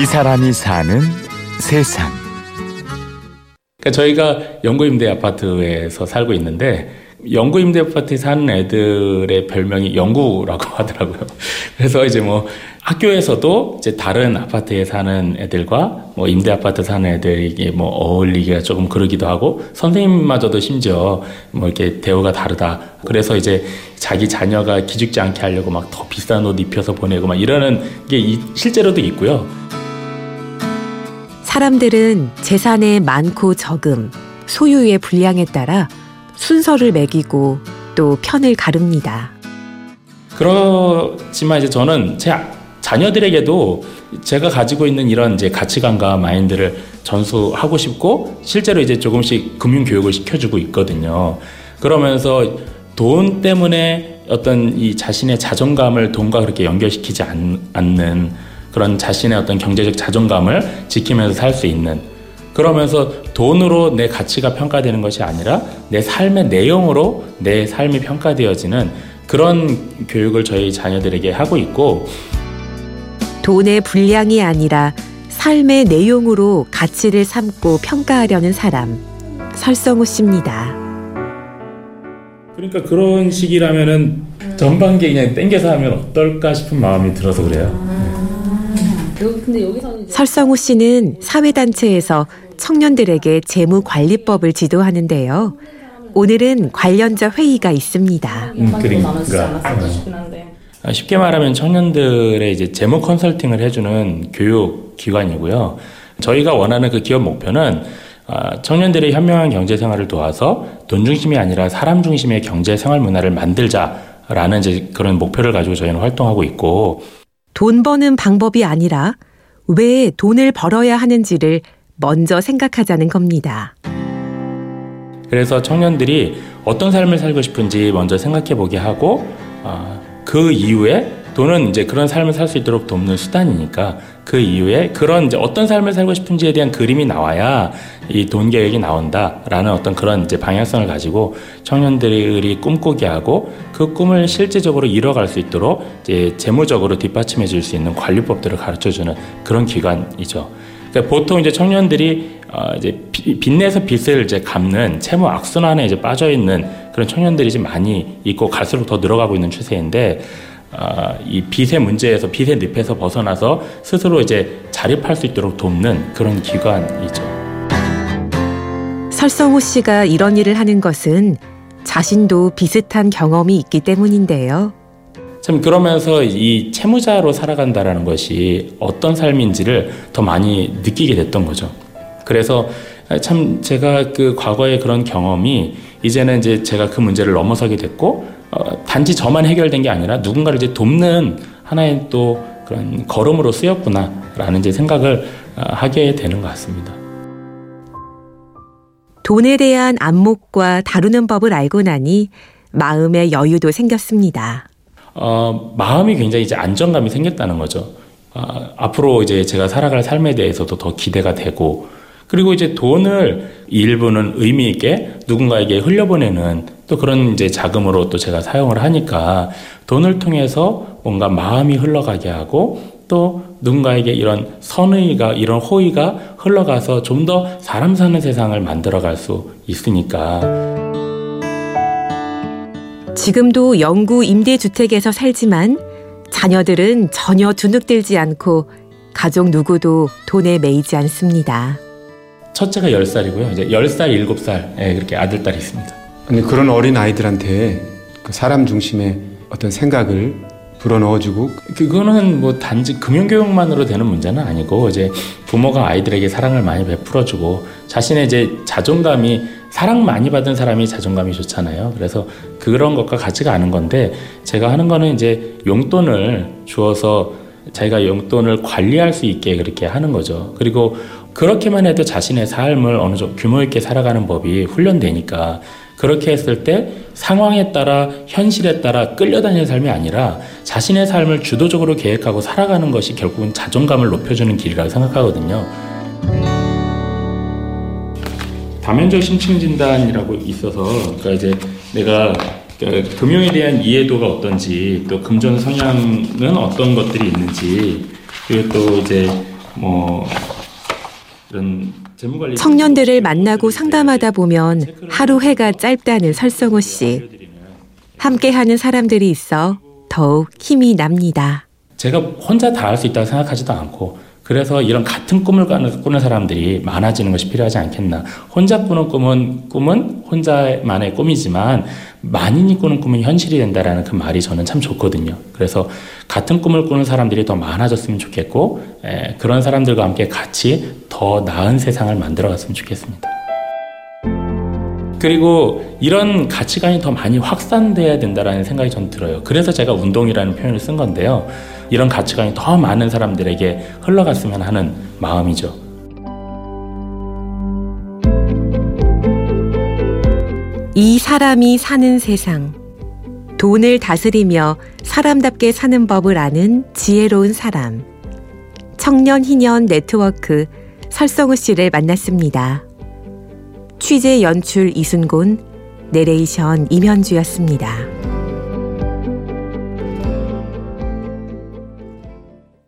이 사람이 사는 세상. 그러니까 저희가 영구 임대 아파트에서 살고 있는데 영구 임대 아파트에 사는 애들의 별명이 영구라고 하더라고요. 그래서 이제 뭐 학교에서도 이제 다른 아파트에 사는 애들과 뭐 임대 아파트 사는 애들이 뭐 어울리기가 조금 그러기도 하고 선생님마저도 심지어 뭐 이렇게 대우가 다르다. 그래서 이제 자기 자녀가 기죽지 않게 하려고 막 더 비싼 옷 입혀서 보내고 막 이러는 게 실제로도 있고요. 사람들은 재산의 많고 적음, 소유의 분량에 따라 순서를 매기고 또 편을 가릅니다. 그렇지만 이제 저는 제 자녀들에게도 제가 가지고 있는 이런 이제 가치관과 마인드를 전수하고 싶고 실제로 이제 조금씩 금융 교육을 시켜주고 있거든요. 그러면서 돈 때문에 어떤 이 자신의 자존감을 돈과 그렇게 연결시키지 않, 는 그런 자신의 어떤 경제적 자존감을 지키면서 살 수 있는 그러면서 돈으로 내 가치가 평가되는 것이 아니라 내 삶의 내용으로 내 삶이 평가되어지는 그런 교육을 저희 자녀들에게 하고 있고 돈의 분량이 아니라 삶의 내용으로 가치를 삼고 평가하려는 사람 설성우 씨입니다. 그러니까 그런 식이라면은 전반기 그냥 땡겨서 하면 어떨까 싶은 마음이 들어서 그래요. 설성우 씨는 사회단체에서 청년들에게 재무관리법을 지도하는데요. 오늘은 관련자 회의가 있습니다. 음, 그러니까 아, 쉽게 말하면 청년들의 이제 재무 컨설팅을 해주는 교육 기관이고요. 저희가 원하는 그 기업 목표는 아, 청년들의 현명한 경제 생활을 도와서 돈 중심이 아니라 사람 중심의 경제 생활 문화를 만들자라는 이제 그런 목표를 가지고 저희는 활동하고 있고 돈 버는 방법이 아니라 왜 돈을 벌어야 하는지를 먼저 생각하자는 겁니다. 그래서 청년들이 어떤 삶을 살고 싶은지 먼저 생각해 보게 하고 어, 그 이후에 돈은 이제 그런 삶을 살 수 있도록 돕는 수단이니까 그 이후에 그런 이제 어떤 삶을 살고 싶은지에 대한 그림이 나와야 이 돈 계획이 나온다라는 어떤 그런 이제 방향성을 가지고 청년들이 꿈꾸게 하고 그 꿈을 실제적으로 이뤄갈 수 있도록 이제 재무적으로 뒷받침해 줄 수 있는 관리법들을 가르쳐 주는 그런 기관이죠. 그러니까 보통 이제 청년들이 어 이제 빚내서 빚을 이제 갚는 채무 악순환에 이제 빠져 있는 그런 청년들이 좀 많이 있고 갈수록 더 늘어가고 있는 추세인데 어, 이 빚의 문제에서 빚의 늪에서 벗어나서 스스로 이제 자립할 수 있도록 돕는 그런 기관이죠. 설성호 씨가 이런 일을 하는 것은 자신도 비슷한 경험이 있기 때문인데요. 참 그러면서 이 채무자로 살아간다라는 것이 어떤 삶인지를 더 많이 느끼게 됐던 거죠. 그래서 참 제가 그 과거의 그런 경험이 이제는 이제 제가 그 문제를 넘어서게 됐고 어, 단지 저만 해결된 게 아니라 누군가를 이제 돕는 하나의 또 그런 걸음으로 쓰였구나라는 이제 생각을 어, 하게 되는 것 같습니다. 돈에 대한 안목과 다루는 법을 알고 나니 마음의 여유도 생겼습니다. 어, 마음이 굉장히 이제 안정감이 생겼다는 거죠. 어, 앞으로 이제 제가 살아갈 삶에 대해서도 더 기대가 되고 그리고 이제 돈을 일부는 의미 있게 누군가에게 흘려보내는 또 그런 이제 자금으로 또 제가 사용을 하니까 돈을 통해서 뭔가 마음이 흘러가게 하고 또 누군가에게 이런 선의가 이런 호의가 흘러가서 좀 더 사람 사는 세상을 만들어갈 수 있으니까 지금도 영구 임대주택에서 살지만 자녀들은 전혀 두눅들지 않고 가족 누구도 돈에 매이지 않습니다. 첫째가 10살이고요. 이제 10살, 7살 예, 그렇게 아들, 딸이 있습니다. 아니 그런 어린 아이들한테 그 사람 중심의 어떤 생각을 불어넣어주고 그거는 뭐 단지 금융교육만으로 되는 문제는 아니고 이제 부모가 아이들에게 사랑을 많이 베풀어주고 자신의 이제 자존감이 사랑 많이 받은 사람이 자존감이 좋잖아요. 그래서 그런 것과 같지가 않은 건데 제가 하는 거는 이제 용돈을 주어서 자기가 용돈을 관리할 수 있게 그렇게 하는 거죠. 그리고 그렇게만 해도 자신의 삶을 어느 정도 규모 있게 살아가는 법이 훈련되니까 그렇게 했을 때 상황에 따라 현실에 따라 끌려다니는 삶이 아니라 자신의 삶을 주도적으로 계획하고 살아가는 것이 결국은 자존감을 높여주는 길이라고 생각하거든요. 다면적 심층 진단이라고 있어서 그러니까 이제 내가 그 금융에 대한 이해도가 어떤지 또 금전 성향은 어떤 것들이 있는지 그리고 또 이제 뭐 이런 청년들을 만나고 상담하다 보면 하루 해가 짧다는 설성호 씨. 함께하는 사람들이 있어 더욱 힘이 납니다. 제가 혼자 다 할 수 있다고 생각하지도 않고 그래서 이런 같은 꿈을 꾸는, 사람들이 많아지는 것이 필요하지 않겠나. 혼자 꾸는 꿈은 꿈은 혼자만의 꿈이지만 만인이 꾸는 꿈은 현실이 된다라는 그 말이 저는 참 좋거든요. 그래서 같은 꿈을 꾸는 사람들이 더 많아졌으면 좋겠고 에, 그런 사람들과 함께 같이 더 나은 세상을 만들어 갔으면 좋겠습니다. 그리고 이런 가치관이 더 많이 확산돼야 된다라는 생각이 전 들어요. 그래서 제가 운동이라는 표현을 쓴 건데요. 이런 가치관이 더 많은 사람들에게 흘러갔으면 하는 마음이죠. 이 사람이 사는 세상. 돈을 다스리며 사람답게 사는 법을 아는 지혜로운 사람. 청년 희년 네트워크 설성우 씨를 만났습니다. 취재 연출 이순곤, 내레이션 임현주였습니다.